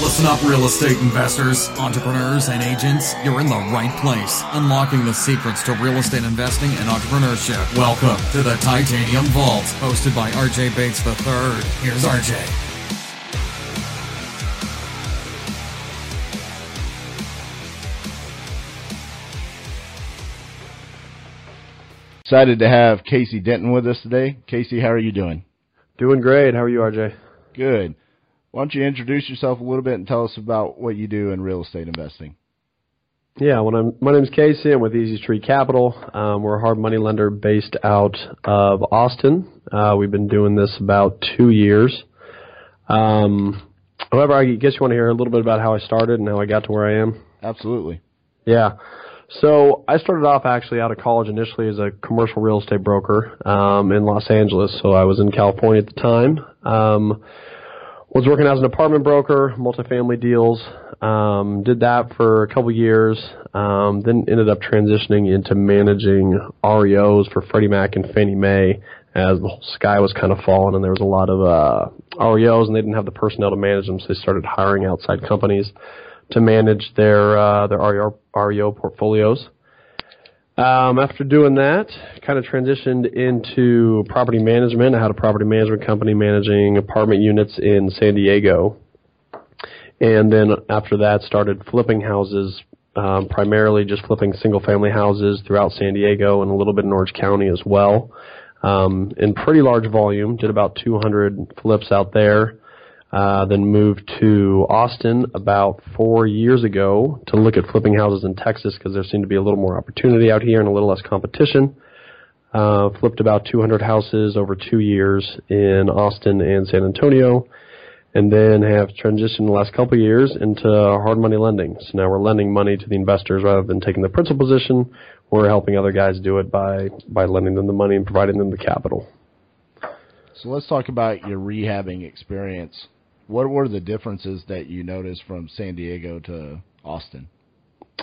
Listen up, real estate investors, entrepreneurs, and agents. You're in the right place. Unlocking the secrets to real estate investing and entrepreneurship. Welcome to the Titanium Vault, hosted by RJ Bates III. Here's RJ. Excited to have Casey Denton with us today. Casey, how are you doing? Doing great. How are you, RJ? Good. Why don't you introduce yourself a little bit and tell us about what you do in real estate investing? Yeah, well, I'm, my name's Casey. I'm with Easy Street Capital. Um, we're a hard money lender based out of Austin. Uh, we've been doing this about two years. Um, however, I guess you want to hear a little bit about how I started and how I got to where I am. Absolutely. Yeah. So I started off actually out of college initially as a commercial real estate broker um, in Los Angeles. So I was in California at the time. Um, was working as an apartment broker, multifamily deals. Um, did that for a couple years. Um, then ended up transitioning into managing REOs for Freddie Mac and Fannie Mae as the whole sky was kind of falling and there was a lot of uh, REOs and they didn't have the personnel to manage them, so they started hiring outside companies to manage their uh, their REO, REO portfolios. Um, after doing that, kind of transitioned into property management. I had a property management company managing apartment units in San Diego. And then after that, started flipping houses, um, primarily just flipping single family houses throughout San Diego and a little bit in Orange County as well. Um, in pretty large volume, did about 200 flips out there. Uh, then moved to Austin about four years ago to look at flipping houses in Texas because there seemed to be a little more opportunity out here and a little less competition. Uh, flipped about 200 houses over two years in Austin and San Antonio, and then have transitioned the last couple years into hard money lending. So now we're lending money to the investors rather than taking the principal position. We're helping other guys do it by by lending them the money and providing them the capital. So let's talk about your rehabbing experience what were the differences that you noticed from San Diego to Austin?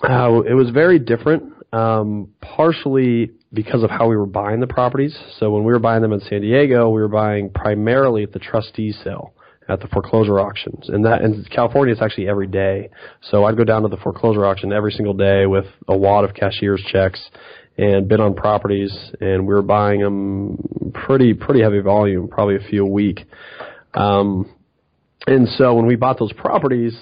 Uh, it was very different, um, partially because of how we were buying the properties. So when we were buying them in San Diego, we were buying primarily at the trustee sale at the foreclosure auctions. And that in California it's actually every day. So I'd go down to the foreclosure auction every single day with a wad of cashier's checks and bid on properties and we were buying them pretty pretty heavy volume, probably a few a week. Um, and so when we bought those properties,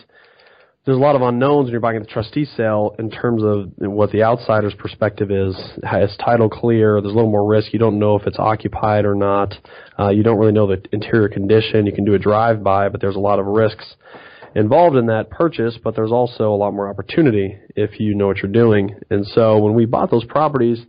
there's a lot of unknowns when you're buying the trustee sale in terms of what the outsider's perspective is. Is title clear? There's a little more risk. You don't know if it's occupied or not. Uh, you don't really know the interior condition. You can do a drive by, but there's a lot of risks involved in that purchase, but there's also a lot more opportunity if you know what you're doing. And so when we bought those properties,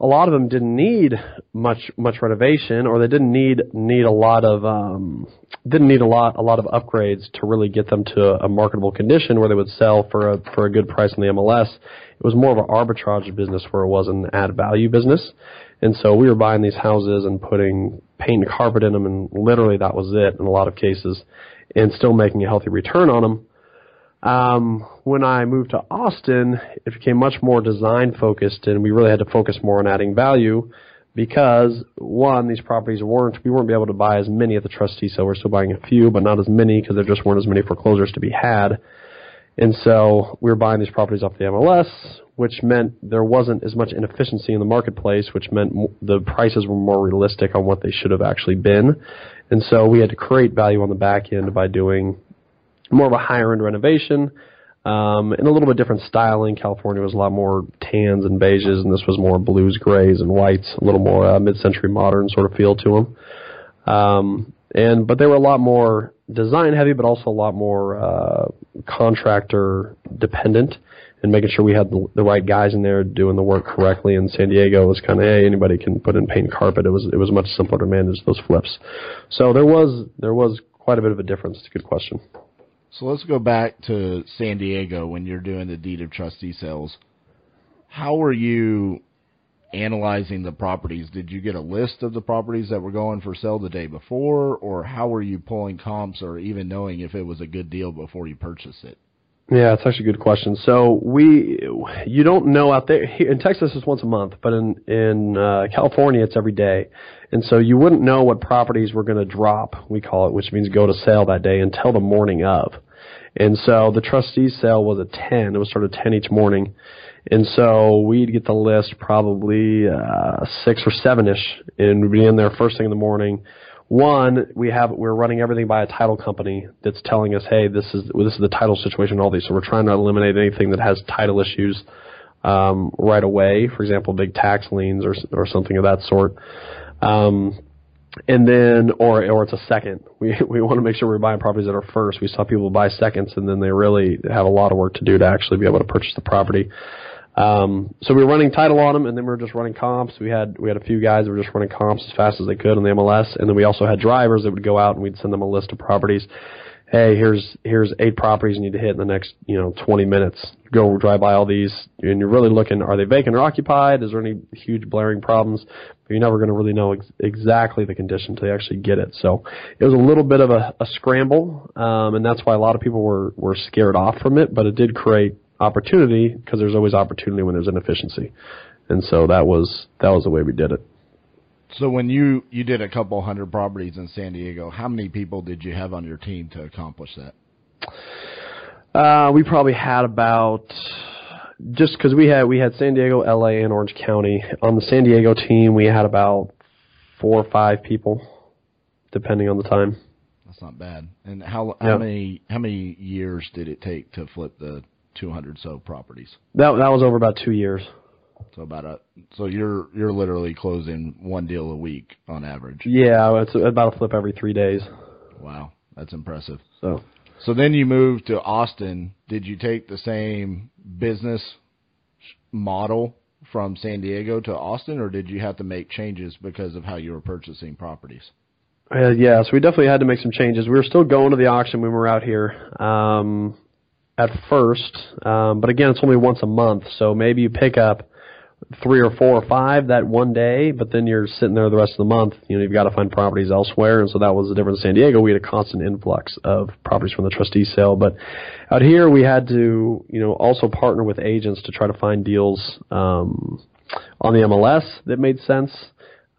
a lot of them didn't need much much renovation, or they didn't need need a lot of um, didn't need a lot a lot of upgrades to really get them to a marketable condition where they would sell for a for a good price in the MLS. It was more of an arbitrage business where it was an add value business, and so we were buying these houses and putting paint and carpet in them, and literally that was it in a lot of cases, and still making a healthy return on them. Um, when I moved to Austin, it became much more design focused, and we really had to focus more on adding value because one, these properties weren't we weren't able to buy as many at the trustee sale. We're still buying a few, but not as many because there just weren't as many foreclosures to be had. And so we were buying these properties off the MLS, which meant there wasn't as much inefficiency in the marketplace, which meant the prices were more realistic on what they should have actually been. And so we had to create value on the back end by doing more of a higher end renovation. Um, and a little bit different styling. California was a lot more tans and beiges, and this was more blues, grays, and whites. A little more uh, mid-century modern sort of feel to them. Um, and but they were a lot more design heavy, but also a lot more uh, contractor dependent, and making sure we had the, the right guys in there doing the work correctly. In San Diego, was kind of hey, anybody can put in paint carpet. It was it was much simpler to manage those flips. So there was there was quite a bit of a difference. It's a good question. So let's go back to San Diego when you're doing the deed of trustee sales. How were you analyzing the properties? Did you get a list of the properties that were going for sale the day before, or how were you pulling comps or even knowing if it was a good deal before you purchased it? Yeah, it's actually a good question. So we, you don't know out there in Texas it's once a month, but in in uh, California it's every day, and so you wouldn't know what properties were going to drop. We call it, which means go to sale that day until the morning of. And so the trustee sale was at 10. It was sort of 10 each morning. And so we'd get the list probably uh, 6 or 7ish and we'd be in there first thing in the morning. One, we have we're running everything by a title company that's telling us, "Hey, this is this is the title situation all these." So we're trying to eliminate anything that has title issues um, right away. For example, big tax liens or or something of that sort. Um, and then or or it's a second. We we want to make sure we're buying properties that are first. We saw people buy seconds, and then they really have a lot of work to do to actually be able to purchase the property. Um, so we were running title on them, and then we were just running comps. We had we had a few guys that were just running comps as fast as they could on the MLS, and then we also had drivers that would go out and we'd send them a list of properties. Hey, here's here's eight properties you need to hit in the next you know 20 minutes. Go drive by all these, and you're really looking: are they vacant or occupied? Is there any huge blaring problems? But you're never going to really know ex- exactly the condition until you actually get it. So it was a little bit of a, a scramble, um, and that's why a lot of people were were scared off from it. But it did create opportunity because there's always opportunity when there's inefficiency, and so that was that was the way we did it. So when you you did a couple hundred properties in San Diego, how many people did you have on your team to accomplish that? Uh, we probably had about just because we had we had San Diego, L.A., and Orange County on the San Diego team. We had about four or five people, depending on the time. That's not bad. And how how many how many years did it take to flip the 200 so properties? That that was over about two years. So about a so you're you're literally closing one deal a week on average. Yeah, it's about a flip every three days. Wow, that's impressive. So so then you moved to Austin. Did you take the same business model from San Diego to Austin, or did you have to make changes because of how you were purchasing properties? Uh, yeah, so we definitely had to make some changes. We were still going to the auction when we were out here um, at first, um, but again, it's only once a month. So maybe you pick up three or four or five that one day, but then you're sitting there the rest of the month. You know, you've got to find properties elsewhere, and so that was the difference in San Diego. We had a constant influx of properties from the trustee sale, but out here we had to, you know, also partner with agents to try to find deals um, on the MLS that made sense.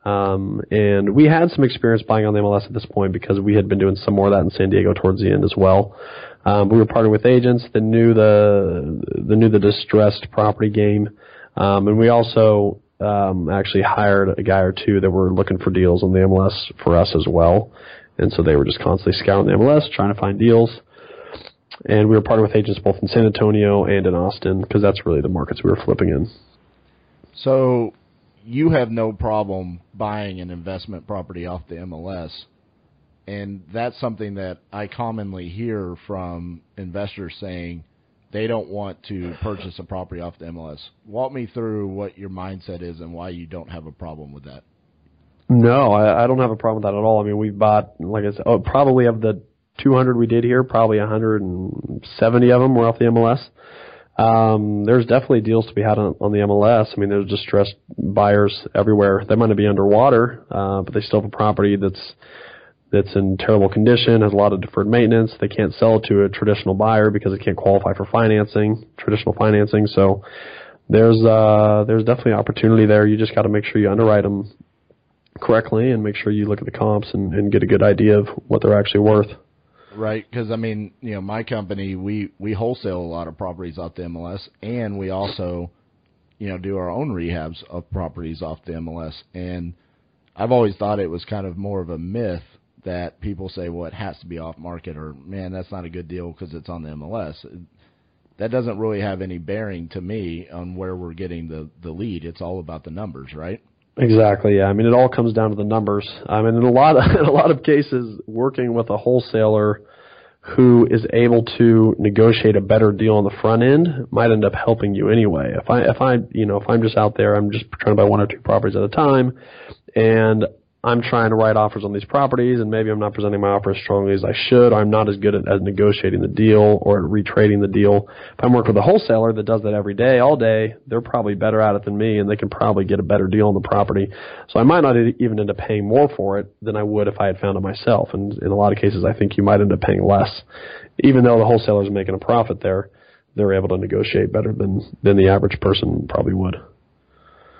Um, and we had some experience buying on the MLS at this point because we had been doing some more of that in San Diego towards the end as well. Um, we were partnered with agents that knew the that knew the distressed property game. Um, and we also um, actually hired a guy or two that were looking for deals on the MLS for us as well. And so they were just constantly scouting the MLS, trying to find deals. And we were partnered with agents both in San Antonio and in Austin because that's really the markets we were flipping in. So you have no problem buying an investment property off the MLS. And that's something that I commonly hear from investors saying – they don't want to purchase a property off the MLS. Walk me through what your mindset is and why you don't have a problem with that. No, I, I don't have a problem with that at all. I mean, we've bought, like I said, oh, probably of the 200 we did here, probably 170 of them were off the MLS. Um, there's definitely deals to be had on, on the MLS. I mean, there's distressed buyers everywhere. They might not be underwater, uh, but they still have a property that's that's in terrible condition, has a lot of deferred maintenance. They can't sell to a traditional buyer because it can't qualify for financing, traditional financing. So there's uh, there's definitely opportunity there. You just got to make sure you underwrite them correctly and make sure you look at the comps and, and get a good idea of what they're actually worth. Right, because I mean, you know, my company we we wholesale a lot of properties off the MLS, and we also, you know, do our own rehabs of properties off the MLS. And I've always thought it was kind of more of a myth that people say, well, it has to be off market, or man, that's not a good deal because it's on the MLS. That doesn't really have any bearing to me on where we're getting the the lead. It's all about the numbers, right? Exactly. Yeah. I mean, it all comes down to the numbers. I mean, in a lot of in a lot of cases, working with a wholesaler who is able to negotiate a better deal on the front end might end up helping you anyway. If I if I you know if I'm just out there, I'm just trying to buy one or two properties at a time, and I'm trying to write offers on these properties and maybe I'm not presenting my offer as strongly as I should. Or I'm not as good at, at negotiating the deal or at retrading the deal. If I'm working with a wholesaler that does that every day, all day, they're probably better at it than me and they can probably get a better deal on the property. So I might not even end up paying more for it than I would if I had found it myself. And in a lot of cases, I think you might end up paying less. Even though the wholesaler is making a profit there, they're able to negotiate better than, than the average person probably would.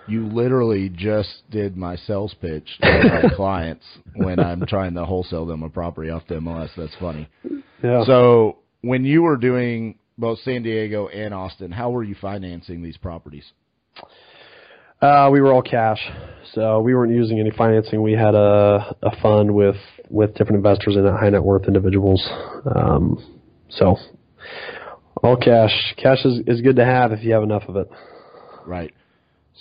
You literally just did my sales pitch to my clients when I'm trying to wholesale them a property off the MLS. That's funny. Yeah. So when you were doing both San Diego and Austin, how were you financing these properties? Uh, we were all cash, so we weren't using any financing. We had a a fund with with different investors and high net worth individuals. Um, so all cash. Cash is is good to have if you have enough of it. Right.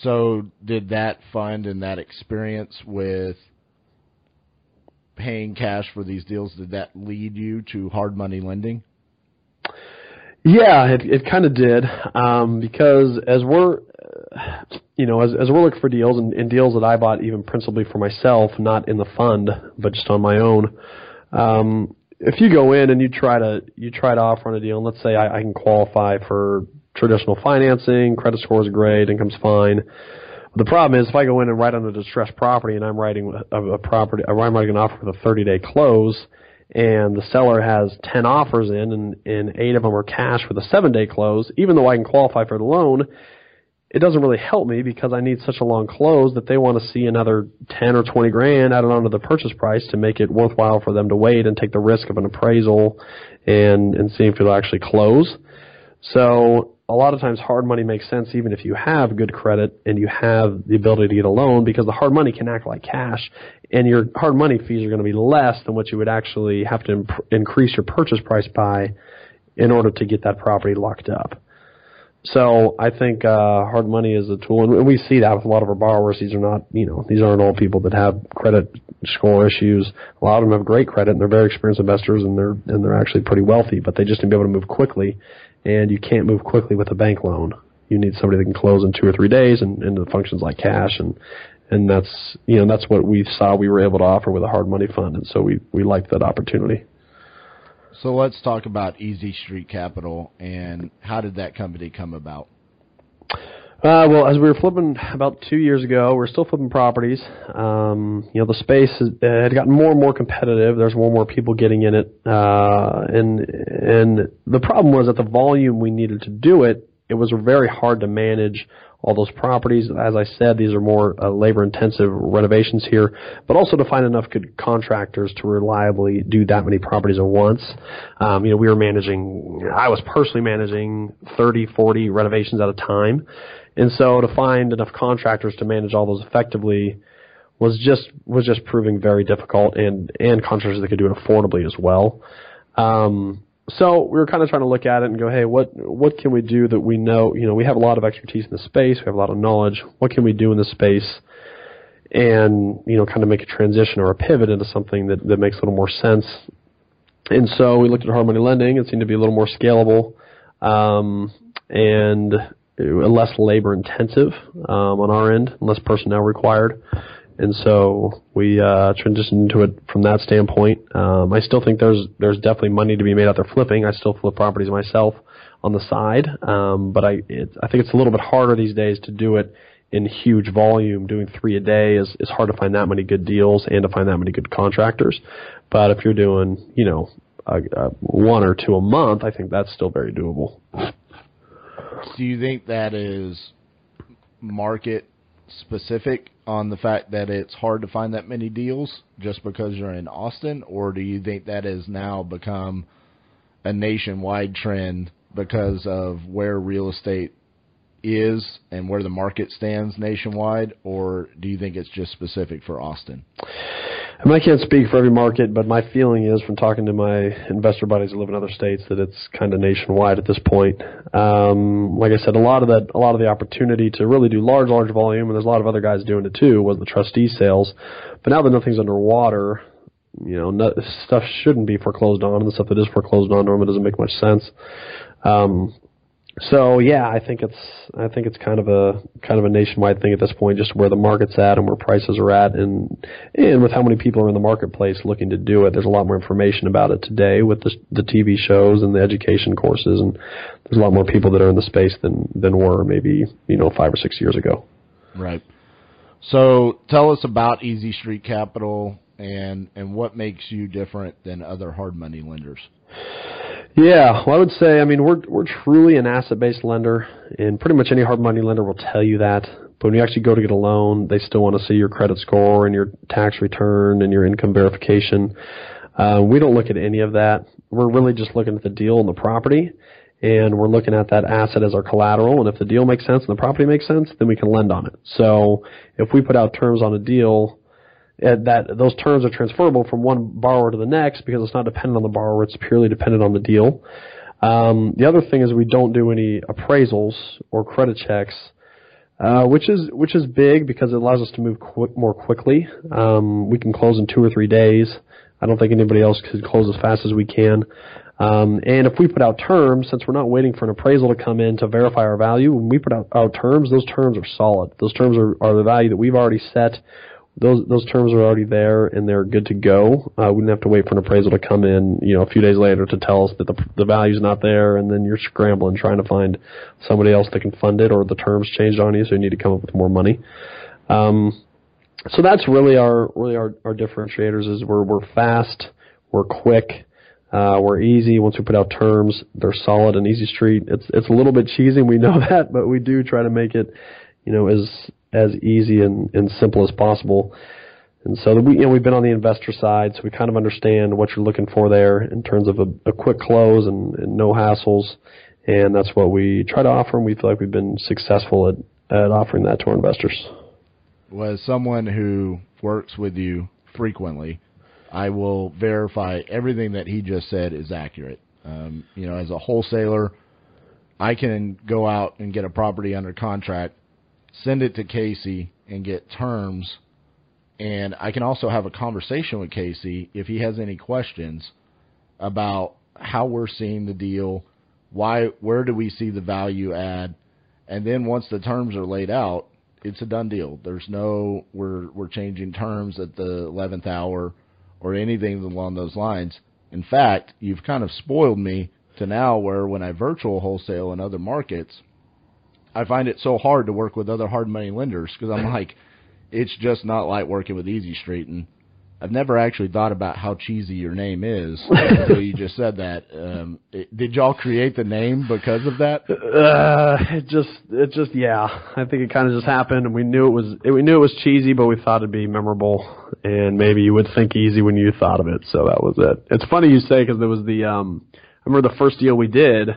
So did that fund and that experience with paying cash for these deals did that lead you to hard money lending? Yeah, it it kind of did um, because as we're you know as as we're looking for deals and, and deals that I bought even principally for myself, not in the fund, but just on my own. Um, if you go in and you try to you try to offer on a deal, and let's say I, I can qualify for traditional financing, credit score is great, income's fine. The problem is if I go in and write on a distressed property and I'm writing a, a property, uh, I'm writing an offer with a 30 day close, and the seller has 10 offers in and, and eight of them are cash with a seven day close, even though I can qualify for the loan, it doesn't really help me because I need such a long close that they want to see another 10 or 20 grand added onto the purchase price to make it worthwhile for them to wait and take the risk of an appraisal and, and see if it'll actually close. So a lot of times hard money makes sense even if you have good credit and you have the ability to get a loan because the hard money can act like cash and your hard money fees are going to be less than what you would actually have to imp- increase your purchase price by in order to get that property locked up. So I think uh, hard money is a tool, and we see that with a lot of our borrowers. These are not, you know, these aren't all people that have credit score issues. A lot of them have great credit, and they're very experienced investors, and they're and they're actually pretty wealthy. But they just need to be able to move quickly, and you can't move quickly with a bank loan. You need somebody that can close in two or three days, and, and it functions like cash, and and that's you know that's what we saw we were able to offer with a hard money fund, and so we we liked that opportunity. So let's talk about Easy Street Capital and how did that company come about? Uh, well, as we were flipping about two years ago, we are still flipping properties. Um, you know, the space has, had gotten more and more competitive. There's more and more people getting in it, uh, and and the problem was that the volume we needed to do it, it was very hard to manage all those properties. As I said, these are more uh, labor-intensive renovations here, but also to find enough good contractors to reliably do that many properties at once. Um, you know, we were managing, I was personally managing 30, 40 renovations at a time, and so to find enough contractors to manage all those effectively was just was just proving very difficult, and and contractors that could do it affordably as well. Um, so we were kind of trying to look at it and go, hey, what what can we do that we know? You know, we have a lot of expertise in the space, we have a lot of knowledge. What can we do in the space, and you know, kind of make a transition or a pivot into something that that makes a little more sense? And so we looked at hard money lending. It seemed to be a little more scalable, um, and less labor intensive um, on our end, less personnel required and so we uh, transitioned into it from that standpoint. Um, I still think there's there's definitely money to be made out there flipping. I still flip properties myself on the side, um, but I it, I think it's a little bit harder these days to do it in huge volume. Doing three a day is is hard to find that many good deals and to find that many good contractors. But if you're doing you know a, a one or two a month, I think that's still very doable. Do you think that is market specific on the fact that it's hard to find that many deals just because you're in Austin, or do you think that has now become a nationwide trend because of where real estate is and where the market stands nationwide, or do you think it's just specific for Austin? I, mean, I can't speak for every market, but my feeling is from talking to my investor buddies who live in other states that it's kind of nationwide at this point. Um, like I said, a lot of that, a lot of the opportunity to really do large, large volume, and there's a lot of other guys doing it too, was the trustee sales. But now that nothing's underwater, you know, no, stuff shouldn't be foreclosed on, and the stuff that is foreclosed on normally doesn't make much sense. Um, so yeah, I think it's I think it's kind of a kind of a nationwide thing at this point, just where the market's at and where prices are at, and and with how many people are in the marketplace looking to do it. There's a lot more information about it today with the the TV shows and the education courses, and there's a lot more people that are in the space than than were maybe you know five or six years ago. Right. So tell us about Easy Street Capital and and what makes you different than other hard money lenders. Yeah, well, I would say, I mean, we're we're truly an asset-based lender, and pretty much any hard money lender will tell you that. But when you actually go to get a loan, they still want to see your credit score and your tax return and your income verification. Uh, we don't look at any of that. we're really just looking at the deal and the property, and we're looking at that asset as our collateral. And if the deal makes sense and the property makes sense, then we can lend on it. So if we put out terms on a deal, that those terms are transferable from one borrower to the next because it's not dependent on the borrower; it's purely dependent on the deal. Um, the other thing is we don't do any appraisals or credit checks, uh, which is which is big because it allows us to move quick, more quickly. Um, we can close in two or three days. I don't think anybody else could close as fast as we can. Um, and if we put out terms, since we're not waiting for an appraisal to come in to verify our value, when we put out our terms, those terms are solid. Those terms are, are the value that we've already set those those terms are already there and they're good to go. Uh, we didn't have to wait for an appraisal to come in, you know, a few days later to tell us that the the value's not there, and then you're scrambling trying to find somebody else that can fund it, or the terms changed on you, so you need to come up with more money. Um, so that's really our really our, our differentiators is we're we're fast, we're quick, uh, we're easy. Once we put out terms, they're solid and easy street. It's it's a little bit cheesy, we know that, but we do try to make it, you know, as as easy and, and simple as possible. And so we, you know, we've been on the investor side, so we kind of understand what you're looking for there in terms of a, a quick close and, and no hassles. And that's what we try to offer, and we feel like we've been successful at, at offering that to our investors. Well, as someone who works with you frequently, I will verify everything that he just said is accurate. Um, you know, as a wholesaler, I can go out and get a property under contract send it to Casey and get terms. And I can also have a conversation with Casey if he has any questions about how we're seeing the deal, why, where do we see the value add, and then once the terms are laid out, it's a done deal. There's no we're we're changing terms at the eleventh hour or anything along those lines. In fact, you've kind of spoiled me to now where when I virtual wholesale in other markets, I find it so hard to work with other hard money lenders because I'm like, it's just not like working with Easy Street. And I've never actually thought about how cheesy your name is until you just said that. Um, it, did y'all create the name because of that? Uh, it just, it just, yeah. I think it kind of just happened, and we knew it was, we knew it was cheesy, but we thought it'd be memorable, and maybe you would think easy when you thought of it. So that was it. It's funny you say because there was the, um, I remember the first deal we did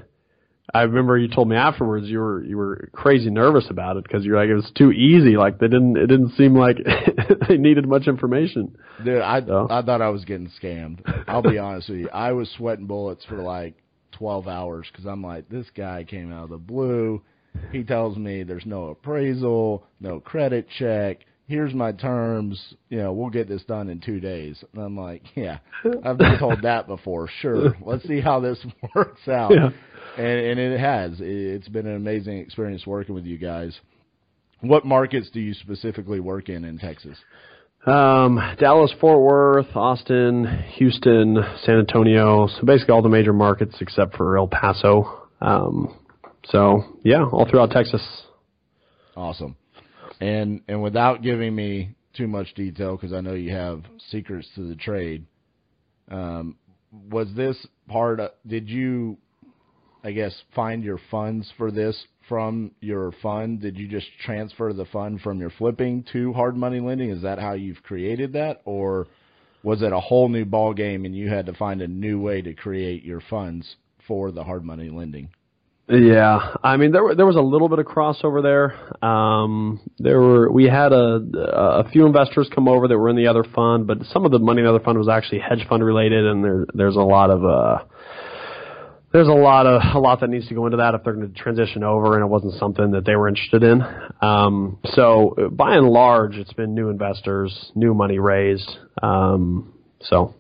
I remember you told me afterwards you were you were crazy nervous about it because you're like it was too easy. Like they didn't it didn't seem like they needed much information. Dude, I so. I thought I was getting scammed. I'll be honest with you. I was sweating bullets for like 12 hours because I'm like this guy came out of the blue. He tells me there's no appraisal, no credit check. Here's my terms. You know, we'll get this done in two days. And I'm like, yeah, I've been told that before. Sure, let's see how this works out. Yeah and, and it has. It's been an amazing experience working with you guys. What markets do you specifically work in in Texas? Um, Dallas, Fort Worth, Austin, Houston, San Antonio. So basically all the major markets except for El Paso. Um, so yeah, all throughout Texas. Awesome. And and without giving me too much detail, because I know you have secrets to the trade, um, was this part? Of, did you I guess, find your funds for this from your fund? Did you just transfer the fund from your flipping to hard money lending? Is that how you've created that, or was it a whole new ball game and you had to find a new way to create your funds for the hard money lending? Yeah, I mean there there was a little bit of crossover there. Um, there were we had a a few investors come over that were in the other fund, but some of the money in the other fund was actually hedge fund related, and there there's a lot of uh there's a lot of a lot that needs to go into that if they're going to transition over, and it wasn't something that they were interested in. Um, so by and large, it's been new investors, new money raised. Um, so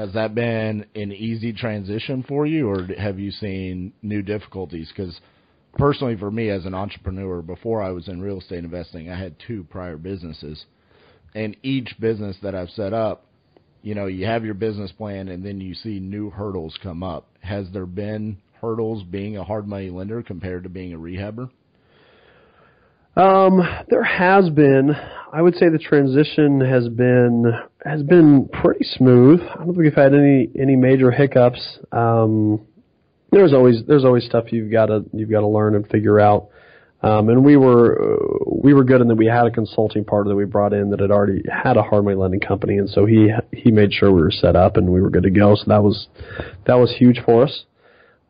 has that been an easy transition for you, or have you seen new difficulties? Because personally, for me as an entrepreneur, before I was in real estate investing, I had two prior businesses, and each business that I've set up you know, you have your business plan and then you see new hurdles come up. Has there been hurdles being a hard money lender compared to being a rehabber? Um, there has been. I would say the transition has been has been pretty smooth. I don't think we've had any any major hiccups. Um, there's always there's always stuff you've got to you've got to learn and figure out. Um, and we were uh, we were good in that we had a consulting partner that we brought in that had already had a hard money lending company, and so he he made sure we were set up and we were good to go. So that was that was huge for us.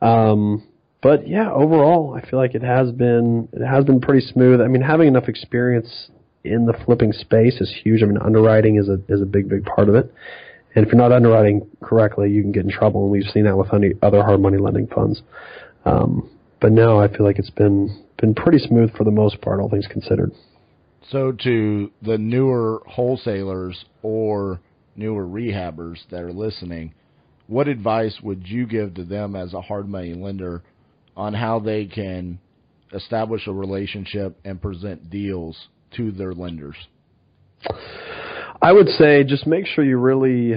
Um, but yeah, overall, I feel like it has been it has been pretty smooth. I mean, having enough experience in the flipping space is huge. I mean, underwriting is a is a big big part of it. And if you're not underwriting correctly, you can get in trouble, and we've seen that with other hard money lending funds. Um, but now I feel like it's been been pretty smooth for the most part, all things considered. So, to the newer wholesalers or newer rehabbers that are listening, what advice would you give to them as a hard money lender on how they can establish a relationship and present deals to their lenders? I would say just make sure you really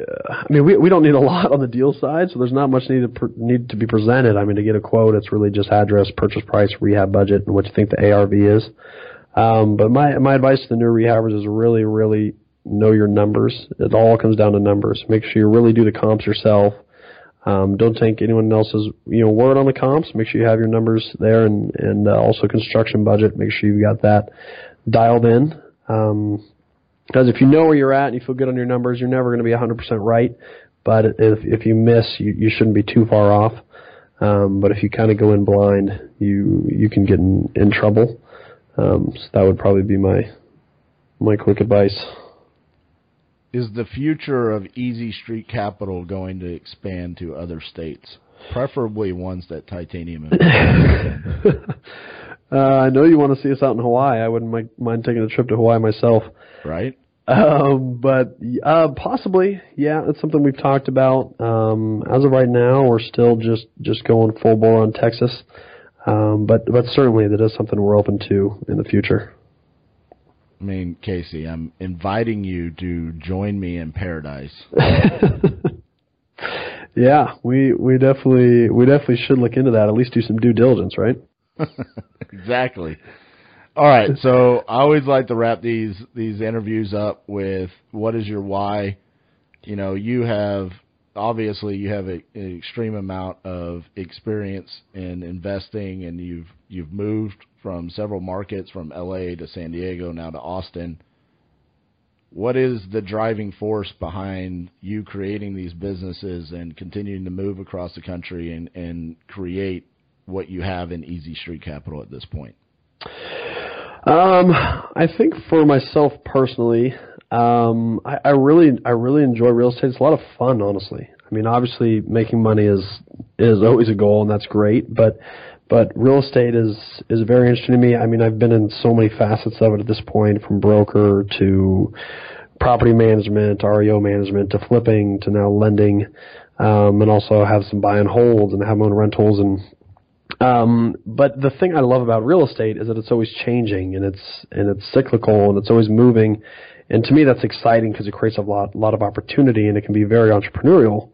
uh, I mean, we we don't need a lot on the deal side, so there's not much need to need to be presented. I mean, to get a quote, it's really just address, purchase price, rehab budget, and what you think the ARV is. Um, but my my advice to the new rehabbers is really, really know your numbers. It all comes down to numbers. Make sure you really do the comps yourself. Um, don't take anyone else's you know word on the comps. Make sure you have your numbers there, and and uh, also construction budget. Make sure you've got that dialed in. Um, because if you know where you're at and you feel good on your numbers, you're never going to be 100% right. But if if you miss, you, you shouldn't be too far off. Um, but if you kind of go in blind, you you can get in, in trouble. Um, so that would probably be my my quick advice. Is the future of Easy Street Capital going to expand to other states, preferably ones that Titanium? uh, I know you want to see us out in Hawaii. I wouldn't mind taking a trip to Hawaii myself right? Um, but uh, possibly, yeah, it's something we've talked about. Um, as of right now, we're still just just going full bore on Texas, um, but but certainly that is something we're open to in the future. I mean, Casey, I'm inviting you to join me in paradise. yeah, we we definitely we definitely should look into that. At least do some due diligence, right? exactly. All right, so I always like to wrap these these interviews up with what is your why? You know, you have obviously you have a, an extreme amount of experience in investing, and you've you've moved from several markets from LA to San Diego now to Austin. What is the driving force behind you creating these businesses and continuing to move across the country and, and create what you have in Easy Street Capital at this point? Um, I think for myself personally, um, I, I really, I really enjoy real estate. It's a lot of fun, honestly. I mean, obviously, making money is is always a goal, and that's great. But but real estate is is very interesting to me. I mean, I've been in so many facets of it at this point, from broker to property management, REO management, to flipping, to now lending, um, and also have some buy and holds and have my own rentals and um, but the thing I love about real estate is that it's always changing and it's and it's cyclical and it's always moving. And to me, that's exciting because it creates a lot lot of opportunity and it can be very entrepreneurial.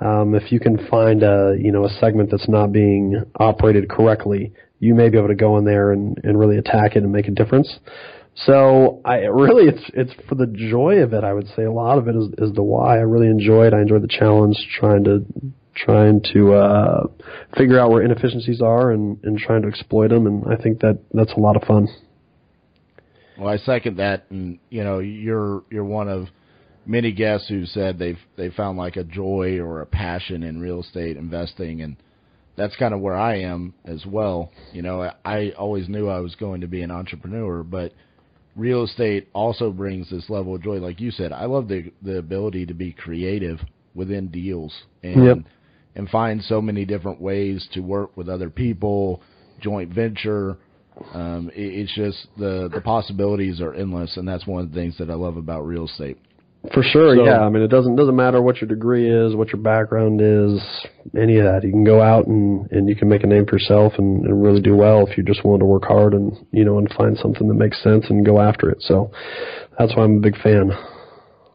Um, if you can find a you know a segment that's not being operated correctly, you may be able to go in there and, and really attack it and make a difference. So I really it's it's for the joy of it. I would say a lot of it is is the why. I really enjoy it. I enjoy the challenge trying to trying to uh, figure out where inefficiencies are and, and trying to exploit them. And I think that that's a lot of fun. Well, I second that, and you know, you're you're one of many guests who said they've they found like a joy or a passion in real estate investing, and that's kind of where I am as well. You know, I always knew I was going to be an entrepreneur, but real estate also brings this level of joy. Like you said, I love the the ability to be creative within deals and yep and find so many different ways to work with other people, joint venture. Um, it, it's just the the possibilities are endless, and that's one of the things that I love about real estate. For sure, so, yeah. I mean, it doesn't doesn't matter what your degree is, what your background is, any of that. You can go out and and you can make a name for yourself and, and really do well if you're just willing to work hard and you know and find something that makes sense and go after it. So that's why I'm a big fan.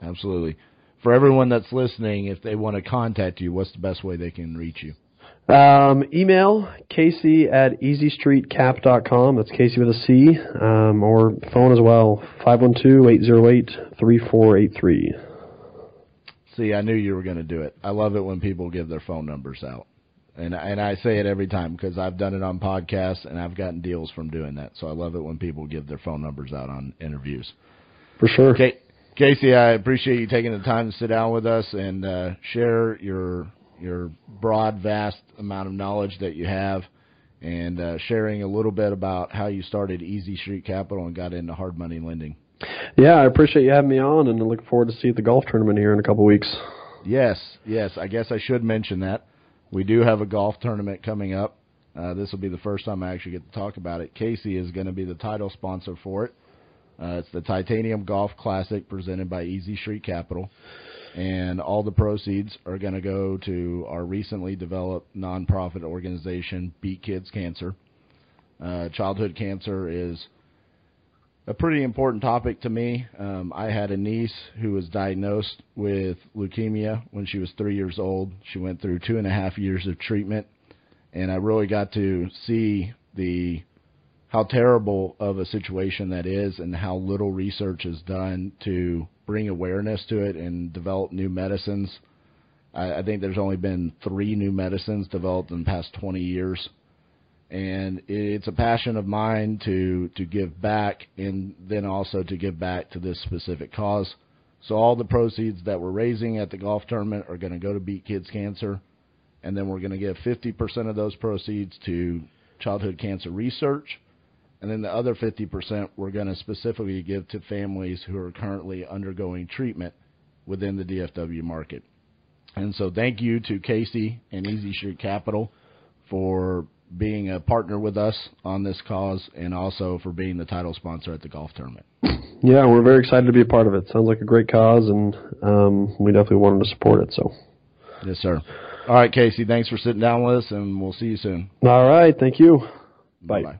Absolutely for everyone that's listening, if they want to contact you, what's the best way they can reach you? Um, email Casey at easystreetcap.com. That's Casey with a C. Um, or phone as well, 512-808-3483. See, I knew you were going to do it. I love it when people give their phone numbers out. And and I say it every time because I've done it on podcasts and I've gotten deals from doing that. So I love it when people give their phone numbers out on interviews. For sure. Okay, Casey, I appreciate you taking the time to sit down with us and uh, share your your broad, vast amount of knowledge that you have, and uh, sharing a little bit about how you started Easy Street Capital and got into hard money lending. Yeah, I appreciate you having me on, and I look forward to see the golf tournament here in a couple weeks. Yes, yes. I guess I should mention that we do have a golf tournament coming up. Uh, this will be the first time I actually get to talk about it. Casey is going to be the title sponsor for it. Uh, it's the Titanium Golf Classic presented by Easy Street Capital. And all the proceeds are going to go to our recently developed nonprofit organization, Beat Kids Cancer. Uh, childhood cancer is a pretty important topic to me. Um, I had a niece who was diagnosed with leukemia when she was three years old. She went through two and a half years of treatment, and I really got to see the how terrible of a situation that is and how little research is done to bring awareness to it and develop new medicines. I, I think there's only been three new medicines developed in the past 20 years. And it's a passion of mine to, to give back and then also to give back to this specific cause. So all the proceeds that we're raising at the golf tournament are going to go to Beat Kids Cancer. And then we're going to give 50% of those proceeds to childhood cancer research and then the other 50% we're going to specifically give to families who are currently undergoing treatment within the DFW market. And so thank you to Casey and Easy Street Capital for being a partner with us on this cause and also for being the title sponsor at the golf tournament. Yeah, we're very excited to be a part of it. Sounds like a great cause, and um, we definitely wanted to support it. So, yes, sir. All right, Casey, thanks for sitting down with us, and we'll see you soon. All right, thank you. Bye. Bye.